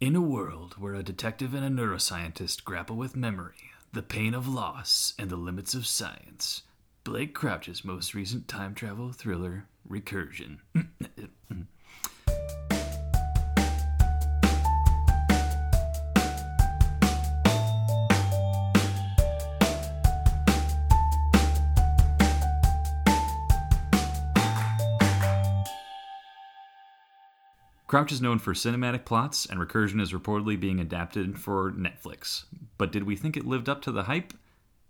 In a world where a detective and a neuroscientist grapple with memory, the pain of loss, and the limits of science, Blake Crouch's most recent time travel thriller, Recursion. Crouch is known for cinematic plots, and Recursion is reportedly being adapted for Netflix. But did we think it lived up to the hype?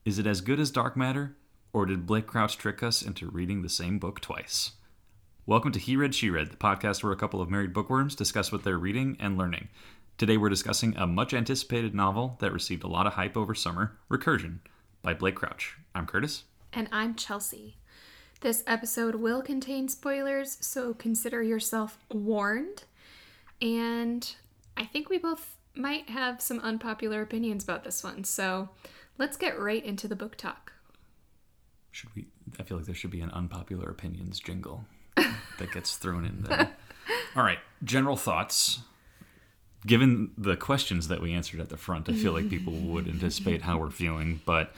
Is it as good as Dark Matter? Or did Blake Crouch trick us into reading the same book twice? Welcome to He Read, She Read, the podcast where a couple of married bookworms discuss what they're reading and learning. Today we're discussing a much anticipated novel that received a lot of hype over summer Recursion by Blake Crouch. I'm Curtis. And I'm Chelsea. This episode will contain spoilers, so consider yourself warned. And I think we both might have some unpopular opinions about this one, so let's get right into the book talk. Should we? I feel like there should be an unpopular opinions jingle that gets thrown in there. All right, general thoughts. Given the questions that we answered at the front, I feel like people would anticipate how we're feeling. But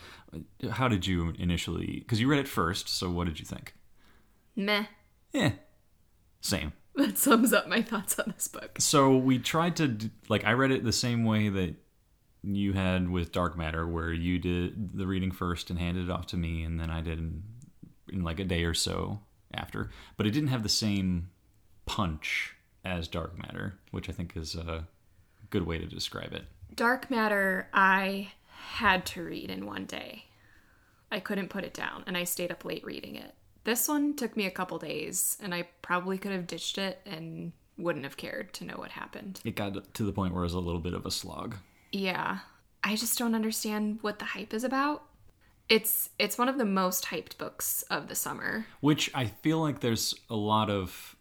how did you initially? Because you read it first, so what did you think? Meh. Yeah, same. That sums up my thoughts on this book. So we tried to d- like I read it the same way that you had with Dark Matter, where you did the reading first and handed it off to me, and then I did in, in like a day or so after. But it didn't have the same punch as Dark Matter, which I think is a good way to describe it. Dark Matter, I had to read in one day. I couldn't put it down, and I stayed up late reading it. This one took me a couple days, and I probably could have ditched it and wouldn't have cared to know what happened. It got to the point where it was a little bit of a slog. Yeah. I just don't understand what the hype is about. It's it's one of the most hyped books of the summer. Which I feel like there's a lot of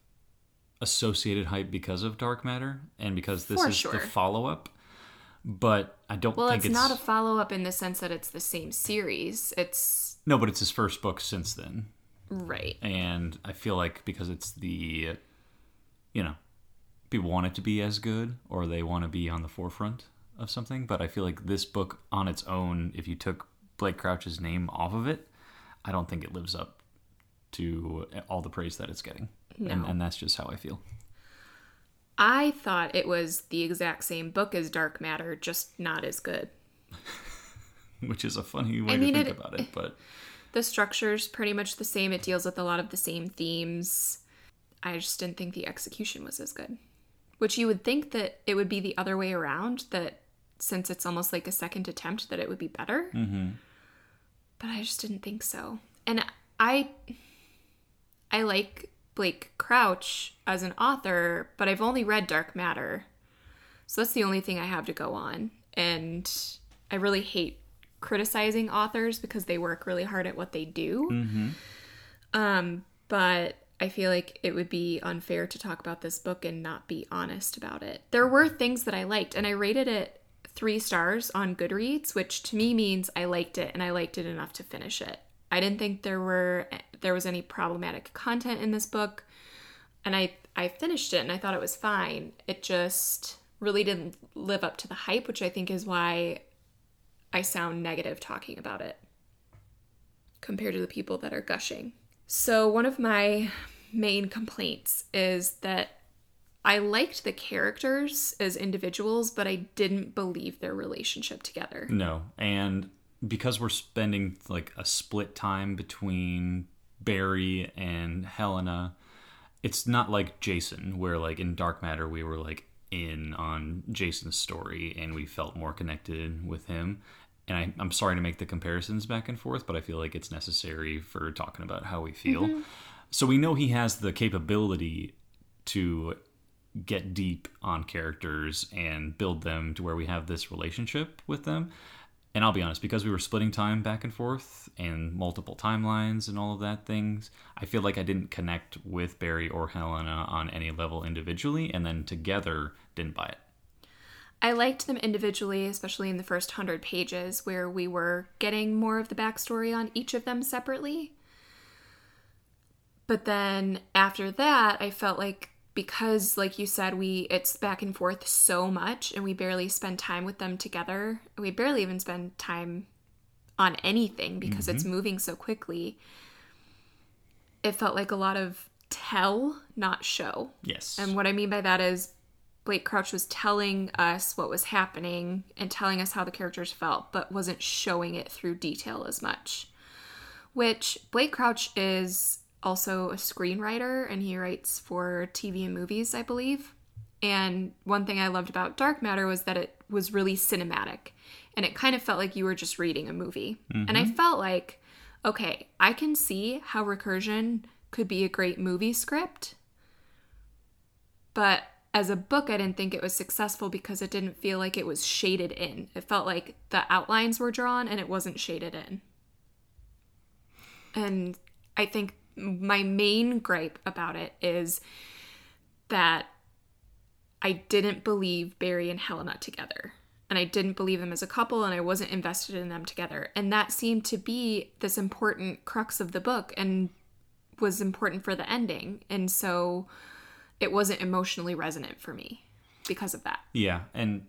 associated hype because of Dark Matter and because this For is sure. the follow up. But I don't Well, think it's, not a follow-up in the sense that it's the same series. It's No, but it's his first book since then. Right. And I feel like because it's the, you know, people want it to be as good or they want to be on the forefront of something. But I feel like this book on its own, if you took Blake Crouch's name off of it, I don't think it lives up to all the praise that it's getting. And, No. and that's just how I feel. I thought it was the exact same book as Dark Matter, just not as good. Which is a funny way I mean, to think it- about it. But The structure's pretty much the same. It deals with a lot of the same themes. I just didn't think the execution was as good. Which you would think that it would be the other way around, that since it's almost like a second attempt, that it would be better. Mm-hmm. But I just didn't think so. And I, I like Blake Crouch as an author, but I've only read Dark Matter, so that's the only thing I have to go on. And I really hate criticizing authors because they work really hard at what they do. Um, but I feel like it would be unfair to talk about this book and not be honest about it. There were things that I liked, and I rated it three stars on Goodreads, which to me means I liked it and I liked it enough to finish it. I didn't think there were there was any problematic content in this book, and I I finished it and I thought it was fine. It just really didn't live up to the hype, which I think is why I sound negative talking about it compared to the people that are gushing. So, one of my main complaints is that I liked the characters as individuals, but I didn't believe their relationship together. No, and because we're spending like a split time between Barry and Helena, it's not like Jason, where like in Dark Matter we were like in on Jason's story and we felt more connected with him. And I, I'm sorry to make the comparisons back and forth, but I feel like it's necessary for talking about how we feel. Mm-hmm. So we know he has the capability to get deep on characters and build them to where we have this relationship with them. And I'll be honest, because we were splitting time back and forth and multiple timelines and all of that things, I feel like I didn't connect with Barry or Helena on any level individually, and then together didn't buy it. I liked them individually, especially in the first hundred pages, where we were getting more of the backstory on each of them separately. But then after that, I felt like because like you said we it's back and forth so much and we barely spend time with them together we barely even spend time on anything because it's mm-hmm. moving so quickly it felt like a lot of tell not show Yes. and what i mean by that is blake crouch was telling us what was happening and telling us how the characters felt but wasn't showing it through detail as much which Blake Crouch is also a screenwriter and he writes for TV and movies, I believe. And one thing I loved about Dark Matter was that it was really cinematic and it kind of felt like you were just reading a movie. And I mm-hmm. felt like, okay, I can see how Recursion could be a great movie script, but as a book, I didn't think it was successful because it didn't feel like it was shaded in. It felt like the outlines were drawn and it wasn't shaded in. And I think my main gripe about it is that I didn't believe Barry and Helena together. And I didn't believe them as a couple, and I wasn't invested in them together. And that seemed to be this important crux of the book and was important for the ending. And so it wasn't emotionally resonant for me because of that. Yeah, and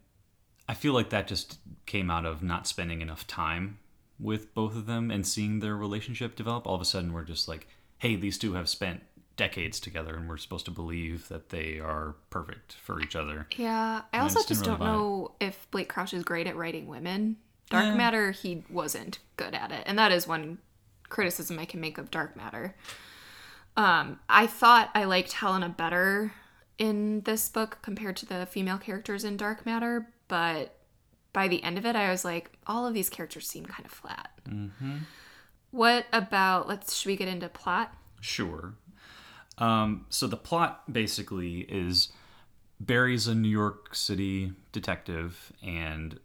I feel like that just came out of not spending enough time with both of them and seeing their relationship develop. All of a sudden, we're just like, hey, these two have spent decades together, and we're supposed to believe that they are perfect for each other. Yeah, I I also just just didn't don't really buy it. know if Blake Crouch is great at writing women. Dark Yeah. Matter, he wasn't good at it, and that is one criticism I can make of Dark Matter. Um, I thought I liked Helena better in this book compared to the female characters in Dark Matter, but by the end of it, I was like, all of these characters seem kind of flat. Mm-hmm. What about? Let's should we get into plot? Sure. Um, so the plot basically is Barry's a New York City detective and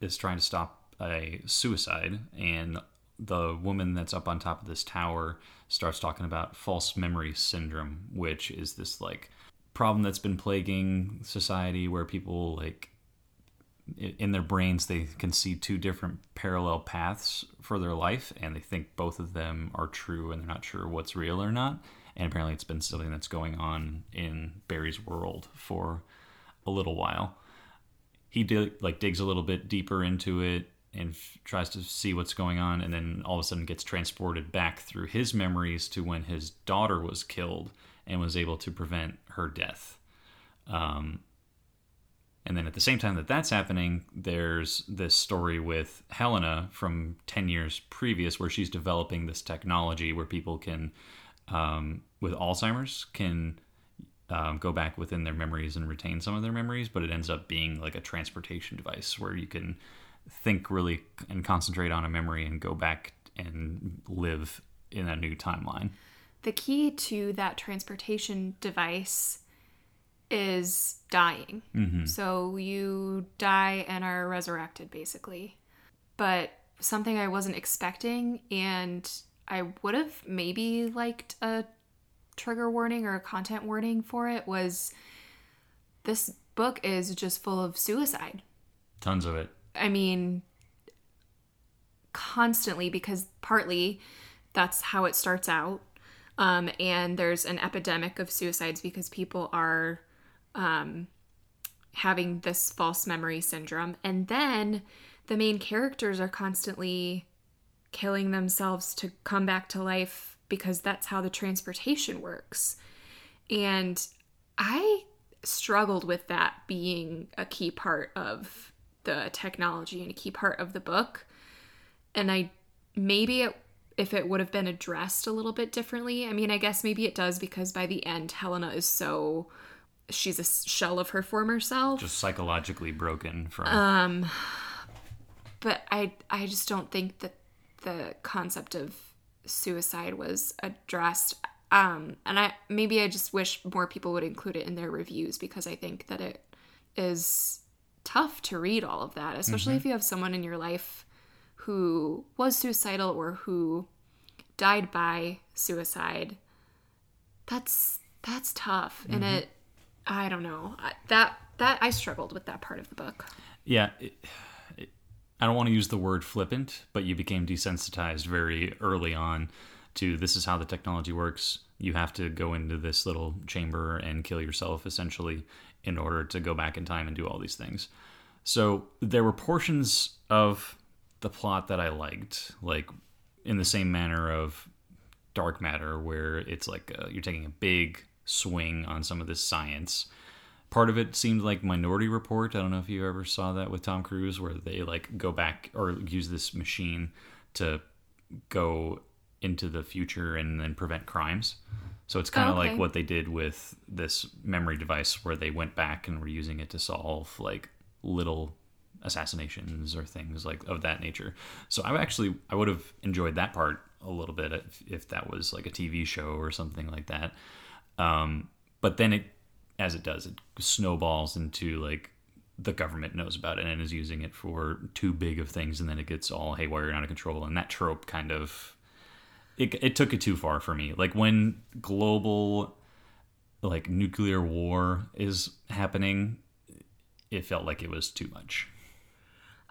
is trying to stop a suicide, and the woman that's up on top of this tower starts talking about false memory syndrome, which is this like problem that's been plaguing society where people like in their brains they can see two different parallel paths for their life and they think both of them are true and they're not sure what's real or not. And apparently it's been something that's going on in barry's world for a little while. He did like digs a little bit deeper into it and f- tries to see what's going on and then all of a sudden gets transported back through his memories to when his daughter was killed and was able to prevent her death. Um, and then at the same time that that's happening, there's this story with Helena from 10 years previous where she's developing this technology where people can, um, with Alzheimer's, can um, go back within their memories and retain some of their memories, but it ends up being like a transportation device where you can think really and concentrate on a memory and go back and live in a new timeline. The key to that transportation device is dying. Mm-hmm. So you die and are resurrected, basically. But something I wasn't expecting, and I would have maybe liked a trigger warning or a content warning for it, was this book is just full of suicide. Tons of it. I mean, constantly because partly that's how it starts out. Um, and there's an epidemic of suicides because people are um, having this false memory syndrome. And then the main characters are constantly killing themselves to come back to life because that's how the transportation works. And I struggled with that being a key part of the technology and a key part of the book. And I maybe it, if it would have been addressed a little bit differently. I mean, I guess maybe it does because by the end, Helena is so she's a shell of her former self. Just psychologically broken from. Um, but I I just don't think that the concept of suicide was addressed. Um, and I maybe I just wish more people would include it in their reviews because I think that it is tough to read all of that, especially if mm-hmm. you have someone in your life who was suicidal or who died by suicide. That's that's tough, and mm-hmm. it I don't know. That that I struggled with that part of the book. yeah it, it, i don't want to use the word flippant but you became desensitized very early on to this is how the technology works. You have to go into this little chamber and kill yourself essentially in order to go back in time and do all these things. So there were portions of the plot that I liked, like in the same manner of Dark Matter, where it's like uh you're taking a big swing on some of this science. Part of it seemed like Minority Report. I don't know if you ever saw that with Tom Cruise, where they like go back or use this machine to go into the future and then prevent crimes. So it's kind of Okay. like what they did with this memory device, where they went back and were using it to solve like little assassinations or things like of that nature. So I actually I would have enjoyed that part a little bit if, if that was like a TV show or something like that. Um, but then it, as it does, it snowballs into like the government knows about it and is using it for too big of things, and then it gets all haywire and out of control. And that trope kind of it, it took it too far for me. Like when global like nuclear war is happening, it felt like it was too much.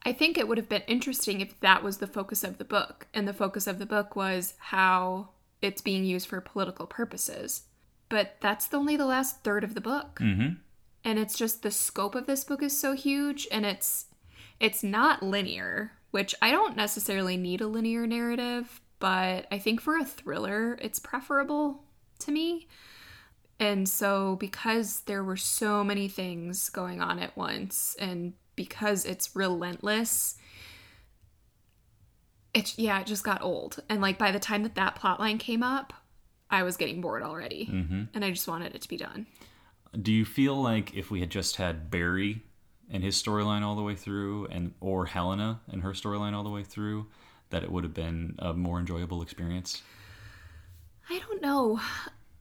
I think it would have been interesting if that was the focus of the book, and the focus of the book was how it's being used for political purposes. But that's only the last third of the book. Mm-hmm. And it's just the scope of this book is so huge and it's it's not linear, which I don't necessarily need a linear narrative, but I think for a thriller it's preferable to me. And so because there were so many things going on at once and because it's relentless it yeah, it just got old. And like by the time that that plot line came up, I was getting bored already. Mm-hmm. And I just wanted it to be done. Do you feel like if we had just had Barry and his storyline all the way through, and or Helena and her storyline all the way through, that it would have been a more enjoyable experience? I don't know.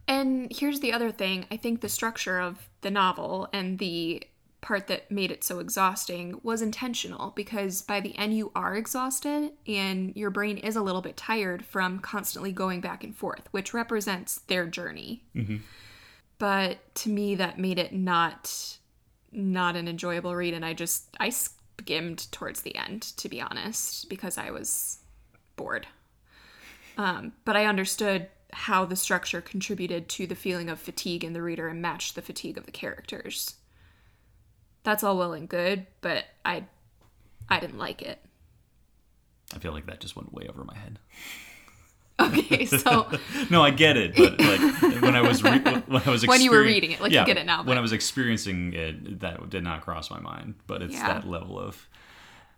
And here's the other thing I think the structure of the novel and the part that made it so exhausting was intentional because by the end you are exhausted and your brain is a little bit tired from constantly going back and forth, which represents their journey. Mm-hmm. But to me, that made it not not an enjoyable read, and I just I skimmed towards the end, to be honest, because I was bored. Um, but I understood how the structure contributed to the feeling of fatigue in the reader and matched the fatigue of the characters. That's all well and good, but I I didn't like it. I feel like that just went way over my head. Okay, so No, I get it, but like when I was re- when I was When you were reading it, like, you get it now, When I was experiencing it, that did not cross my mind. But it's Yeah. that level of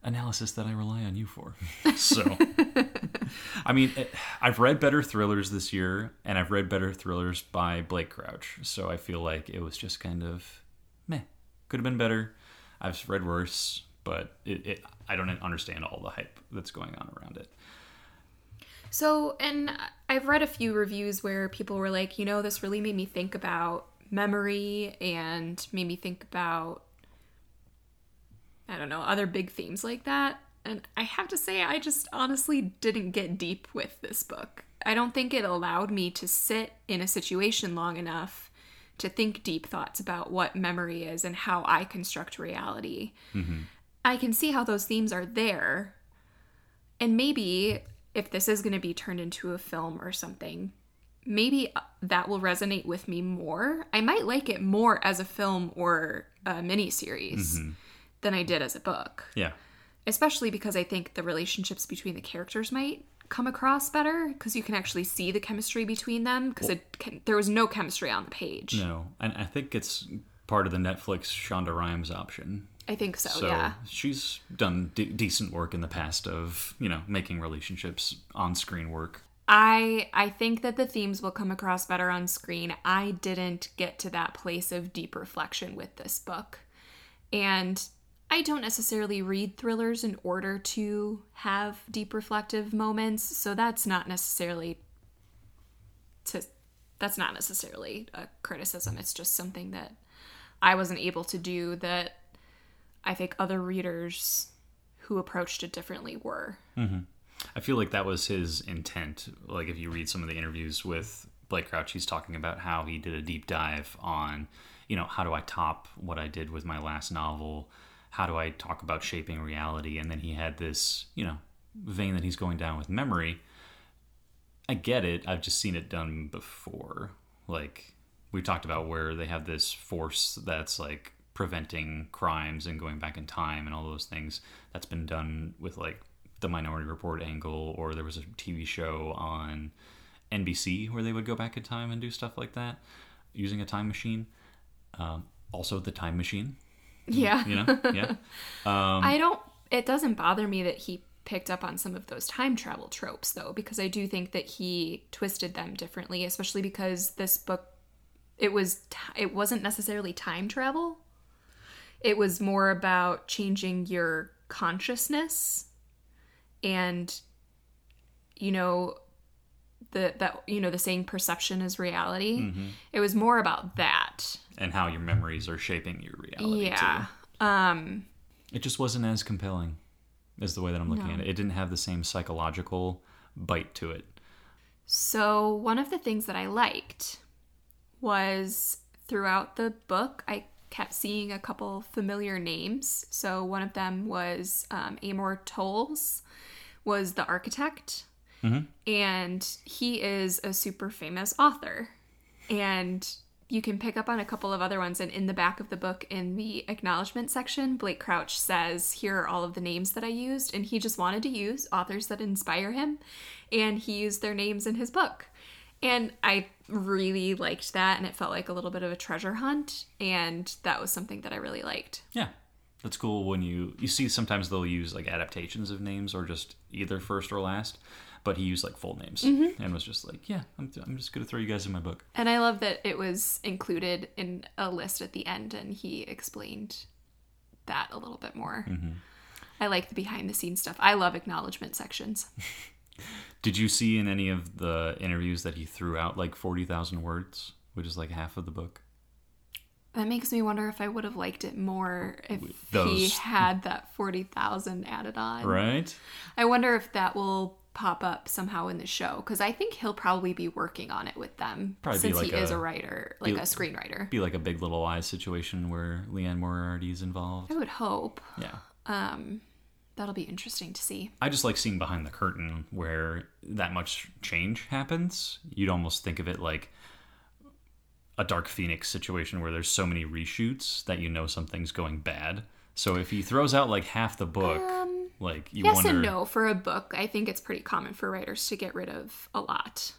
analysis that I rely on you for. So, I mean, I've read better thrillers this year, and I've read better thrillers by Blake Crouch. So I feel like it was just kind of meh. Could have been better. I've read worse, but it, it I don't understand all the hype that's going on around it. So, and I've read a few reviews where people were like, you know, this really made me think about memory and made me think about, I don't know, other big themes like that. And I have to say, I just honestly didn't get deep with this book. I don't think it allowed me to sit in a situation long enough to think deep thoughts about what memory is and how I construct reality. I can see how those themes are there, and maybe if this is going to be turned into a film or something, maybe uh, that will resonate with me more. I might like it more as a film or a miniseries than I did as a book, Yeah. Especially because I think the relationships between the characters might come across better because you can actually see the chemistry between them because can, there was no chemistry on the page. No, and I think it's part of the Netflix Shonda Rhimes option. I think so, So yeah. she's done de- decent work in the past of you know making relationships on screen work. I I think that the themes will come across better on screen. I didn't get to that place of deep reflection with this book. And I don't necessarily read thrillers in order to have deep reflective moments, so that's not necessarily to that's not necessarily a criticism. It's just something that I wasn't able to do that I think other readers who approached it differently were. Mm-hmm. I feel like that was his intent. Like if you read some of the interviews with Blake Crouch, he's talking about how he did a deep dive on, you know, how do I top what I did with my last novel? How do I talk about shaping reality? And then he had this, you know, vein that he's going down with memory. I get it. I've just seen it done before. Like we talked about where they have this force that's like preventing crimes and going back in time and all those things. That's been done with like the Minority Report angle, or there was a TV show on NBC where they would go back in time and do stuff like that using a time machine. Um, also, the time machine. Yeah. You know, yeah. Um, I don't. It doesn't bother me that he picked up on some of those time travel tropes, though, because I do think that he twisted them differently, especially because this book, it was it wasn't necessarily time travel. It was more about changing your consciousness, and you know, the that you know the saying perception is reality. It was more about that. and how your memories are shaping your reality Yeah. too. Um. It just wasn't as compelling as the way that I'm looking at it. It didn't have the same psychological bite to it. So, one of the things that I liked was throughout the book, I kept seeing a couple familiar names. So, one of them was um, Amor Towles, was the architect, Mm-hmm. and he is a super famous author. And you can pick up on a couple of other ones. And in the back of the book, in the acknowledgement section, Blake Crouch says, Here are all of the names that I used. And he just wanted to use authors that inspire him. And he used their names in his book. And I really liked that. And it felt like a little bit of a treasure hunt. And that was something that I really liked. Yeah. That's cool when you you see sometimes they'll use like adaptations of names or just either first or last, but he used like full names mm-hmm. and was just like, yeah, I'm, I'm just gonna throw you guys in my book. And I love that it was included in a list at the end and he explained that a little bit more. Mm-hmm. I like the behind the scenes stuff. I love acknowledgement sections. Did you see in any of the interviews that he threw out like forty thousand words, which is like half of the book? That makes me wonder if I would have liked it more if he had that 40,000 added on. Right? I wonder if that will pop up somehow in the show because I think he'll probably be working on it with them Probably since like he is a- a writer, like be- a screenwriter. Be like a big little lies situation where Liane Moriarty is involved. I would hope. Yeah. Um, that'll be interesting to see. I just like seeing behind the curtain where that much change happens. You'd almost think of it like a Dark Phoenix situation where there's so many reshoots that you know something's going bad. So if he throws out like half the book, like you Yes wonder and no. For a book, I think it's pretty common for writers to get rid of a lot.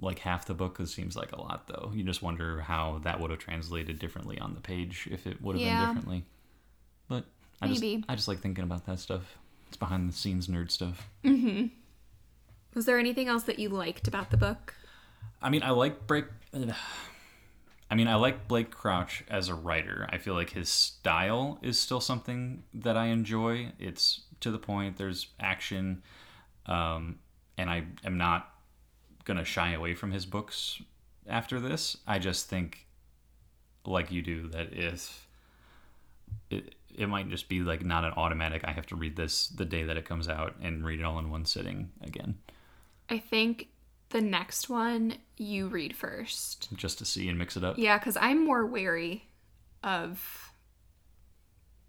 like half the book seems like a lot though. You just wonder how that would have translated differently on the page if it would have Yeah. been differently. But I Maybe. just I just like thinking about that stuff. It's behind the scenes nerd stuff. Mm-hmm. Was there anything else that you liked about the book? I mean, I like Break. I mean, I like Blake Crouch as a writer. I feel like his style is still something that I enjoy. It's to the point. There's action, um, and I am not gonna shy away from his books after this. I just think, like you do, that if it it might just be like not an automatic. I have to read this the day that it comes out and read it all in one sitting again, I think the next one you read first. just to see and mix it up. Yeah, because I'm more wary of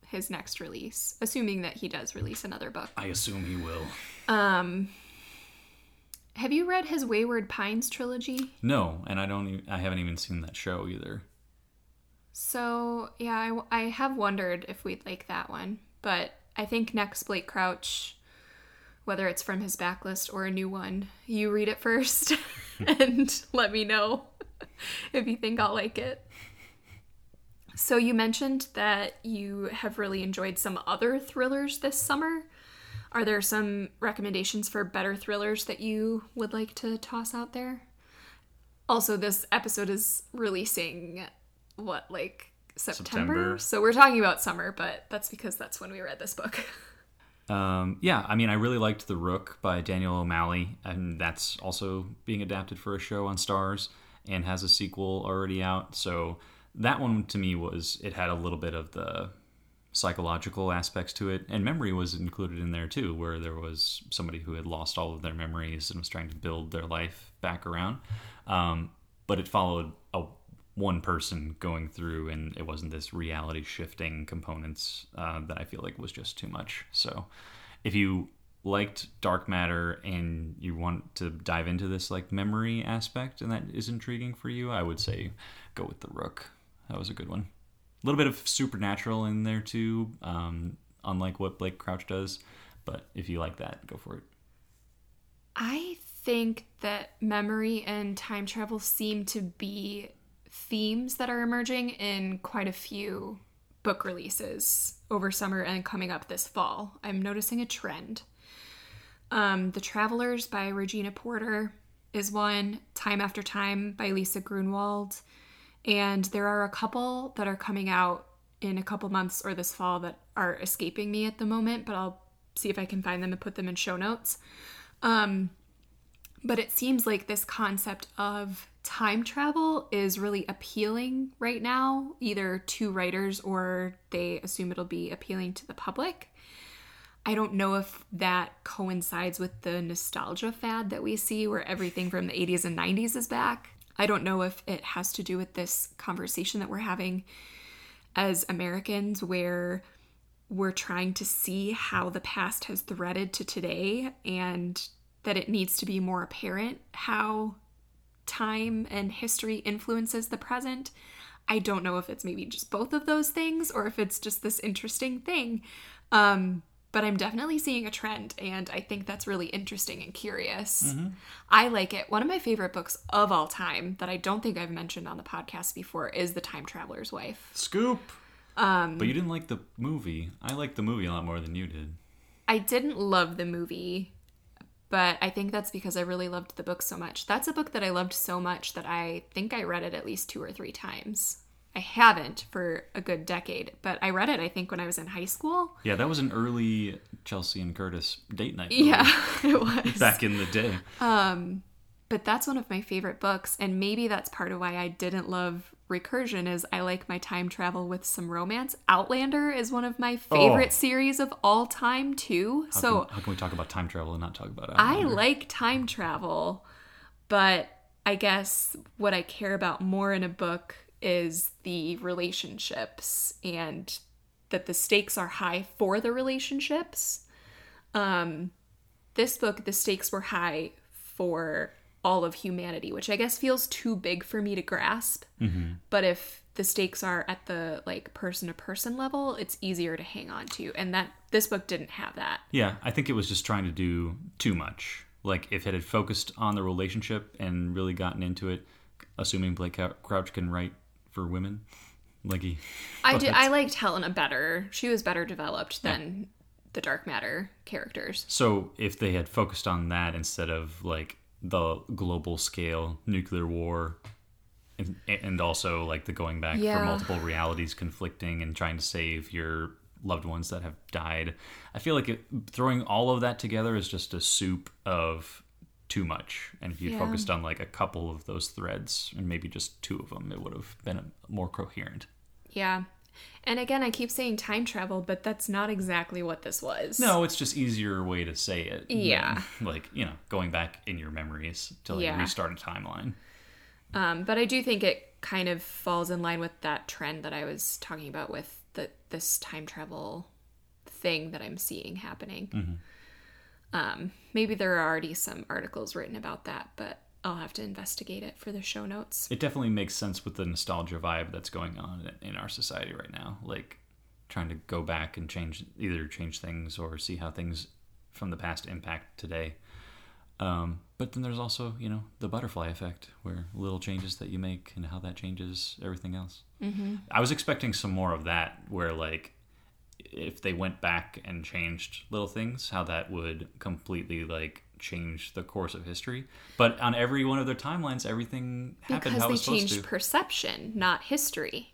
his next release, assuming that he does release another book. I assume he will. Um, have you read his Wayward Pines trilogy? No, and I don't. Even, I haven't even seen that show either. So yeah, I, I have wondered if we'd like that one, but I think next Blake Crouch, whether it's from his backlist or a new one, you read it first and let me know if you think I'll like it. So you mentioned that you have really enjoyed some other thrillers this summer. Are there some recommendations for better thrillers that you would like to toss out there? Also, this episode is releasing what like September? September. So we're talking about summer, but that's because that's when we read this book. Um, yeah, I mean, I really liked The Rook by Daniel O'Malley, and that's also being adapted for a show on Starz and has a sequel already out. So that one to me was it had a little bit of the psychological aspects to it, and memory was included in there too, where there was somebody who had lost all of their memories and was trying to build their life back around. Um, but it followed a one person going through, and it wasn't this reality shifting components uh, that I feel like was just too much. So, if you liked dark matter and you want to dive into this like memory aspect and that is intriguing for you, I would say go with the Rook. That was a good one. A little bit of supernatural in there too, um, unlike what Blake Crouch does. But if you like that, go for it. I think that memory and time travel seem to be themes that are emerging in quite a few book releases over summer and coming up this fall. I'm noticing a trend. Um, the Travelers by Regina Porter is one, Time After Time by Lisa Grunwald. And there are a couple that are coming out in a couple months or this fall that are escaping me at the moment, but I'll see if I can find them and put them in show notes. Um, but it seems like this concept of time travel is really appealing right now, either to writers or they assume it'll be appealing to the public. I don't know if that coincides with the nostalgia fad that we see where everything from the 80s and 90s is back. I don't know if it has to do with this conversation that we're having as Americans where we're trying to see how the past has threaded to today and that it needs to be more apparent how time and history influences the present. I don't know if it's maybe just both of those things or if it's just this interesting thing. Um, but I'm definitely seeing a trend, and I think that's really interesting and curious. Mm-hmm. I like it. One of my favorite books of all time that I don't think I've mentioned on the podcast before is The Time Traveler's Wife. Scoop! Um, but you didn't like the movie. I liked the movie a lot more than you did. I didn't love the movie, but I think that's because I really loved the book so much. That's a book that I loved so much that I think I read it at least two or three times. I haven't for a good decade, but I read it I think when I was in high school. Yeah, that was an early Chelsea and Curtis date night. Yeah, it was. Back in the day. Um but that's one of my favorite books and maybe that's part of why I didn't love recursion is I like my time travel with some romance. Outlander is one of my favorite oh. series of all time too. How so can, how can we talk about time travel and not talk about Outlander? I like time travel, but I guess what I care about more in a book is the relationships and that the stakes are high for the relationships. Um, this book, the stakes were high for all of humanity, which I guess feels too big for me to grasp. Mm-hmm. But if the stakes are at the like person to person level, it's easier to hang on to. And that this book didn't have that. Yeah, I think it was just trying to do too much. Like if it had focused on the relationship and really gotten into it, assuming Blake Crouch can write for women. Like he, I did. I liked Helena better. She was better developed than yeah. the Dark Matter characters. So if they had focused on that instead of like the global scale nuclear war, and, and also like the going back yeah. for multiple realities conflicting and trying to save your loved ones that have died, I feel like it, throwing all of that together is just a soup of too much. And if you yeah. focused on like a couple of those threads and maybe just two of them, it would have been more coherent. Yeah. And again, I keep saying time travel, but that's not exactly what this was. No, it's just easier way to say it. Yeah. Than, like, you know, going back in your memories to like yeah. restart a timeline. Um, but I do think it kind of falls in line with that trend that I was talking about with the this time travel thing that I'm seeing happening. Mm-hmm. Um, maybe there are already some articles written about that, but I'll have to investigate it for the show notes. It definitely makes sense with the nostalgia vibe that's going on in our society right now. Like trying to go back and change either change things or see how things from the past impact today. Um, but then there's also, you know, the butterfly effect, where little changes that you make and how that changes everything else. Mm-hmm. I was expecting some more of that, where like if they went back and changed little things, how that would completely like change the course of history. But on every one of their timelines, everything happened because how it was they changed perception, not history.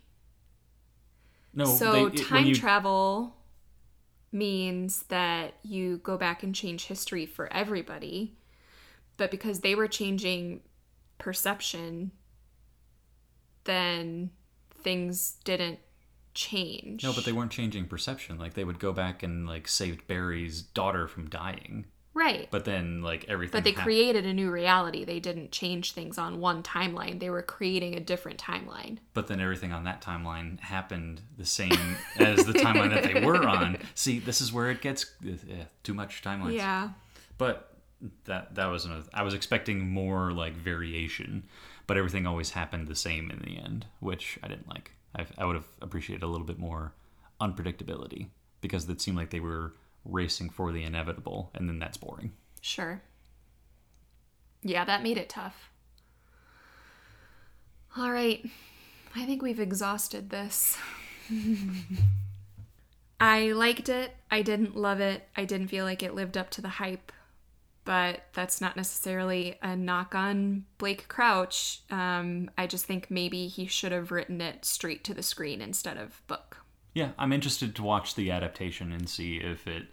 No, so they, it, time you... travel means that you go back and change history for everybody, but because they were changing perception, then things didn't change. No, but they weren't changing perception. Like they would go back and like saved Barry's daughter from dying. Right. But then like everything. But they created a new reality. They didn't change things on one timeline. They were creating a different timeline. But then everything on that timeline happened the same as the timeline that they were on. See, this is where it gets eh, too much timelines. Yeah. But that that was another. I was expecting more like variation, but everything always happened the same in the end, which I didn't like. I, I would have appreciated a little bit more unpredictability because it seemed like they were racing for the inevitable, and then that's boring. Sure. Yeah, that made it tough. All right. I think we've exhausted this. I liked it. I didn't love it. I didn't feel like it lived up to the hype. But that's not necessarily a knock on Blake Crouch. Um, I just think maybe he should have written it straight to the screen instead of book. Yeah, I'm interested to watch the adaptation and see if it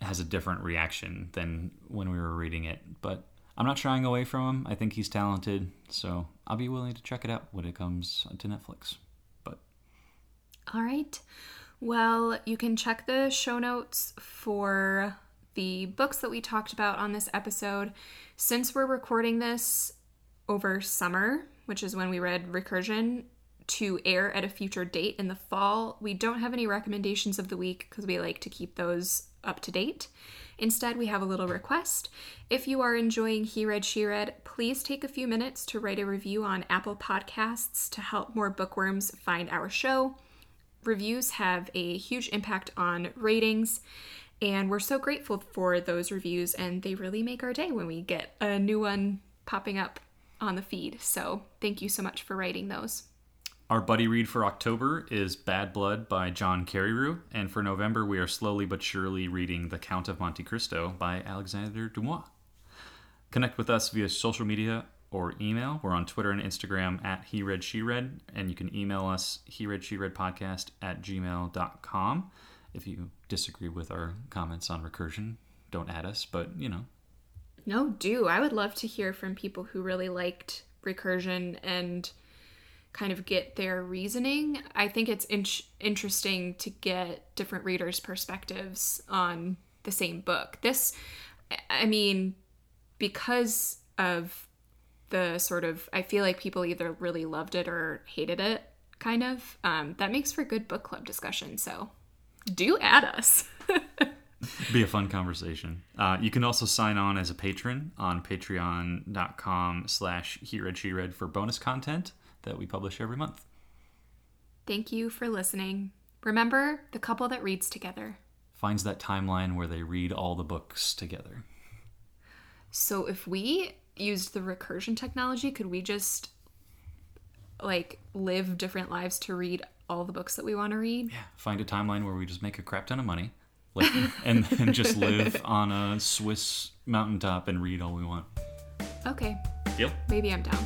has a different reaction than when we were reading it. But I'm not shying away from him. I think he's talented, so I'll be willing to check it out when it comes to Netflix. But All right. Well, you can check the show notes for the books that we talked about on this episode. Since we're recording this over summer, which is when we read Recursion, to air at a future date in the fall, we don't have any recommendations of the week because we like to keep those up to date. Instead, we have a little request. If you are enjoying He Read, She Read, please take a few minutes to write a review on Apple Podcasts to help more bookworms find our show. Reviews have a huge impact on ratings, and we're so grateful for those reviews, and they really make our day when we get a new one popping up on the feed. So, thank you so much for writing those. our buddy read for October is Bad Blood by John Carreyrou, and for November we are slowly but surely reading The Count of Monte Cristo by Alexander Dumas. Connect with us via social media or email. We're on Twitter and Instagram at He Read She Read, and you can email us He Read She Read Podcast at gmail.com. If you disagree with our comments on recursion, don't add us, but you know, No, do. I would love to hear from people who really liked recursion and kind of get their reasoning. I think it's in- interesting to get different readers' perspectives on the same book. This, I mean, because of the sort of, I feel like people either really loved it or hated it, kind of. Um, that makes for good book club discussion. So do add us. be a fun conversation. Uh, you can also sign on as a patron on patreon.com slash he read she read for bonus content that we publish every month. Thank you for listening. Remember the couple that reads together. Finds that timeline where they read all the books together. So if we used the recursion technology, could we just like live different lives to read all the books that we want to read? Yeah, find a timeline where we just make a crap ton of money, like, and then just live on a Swiss mountaintop and read all we want. Okay, Deal? maybe I'm down.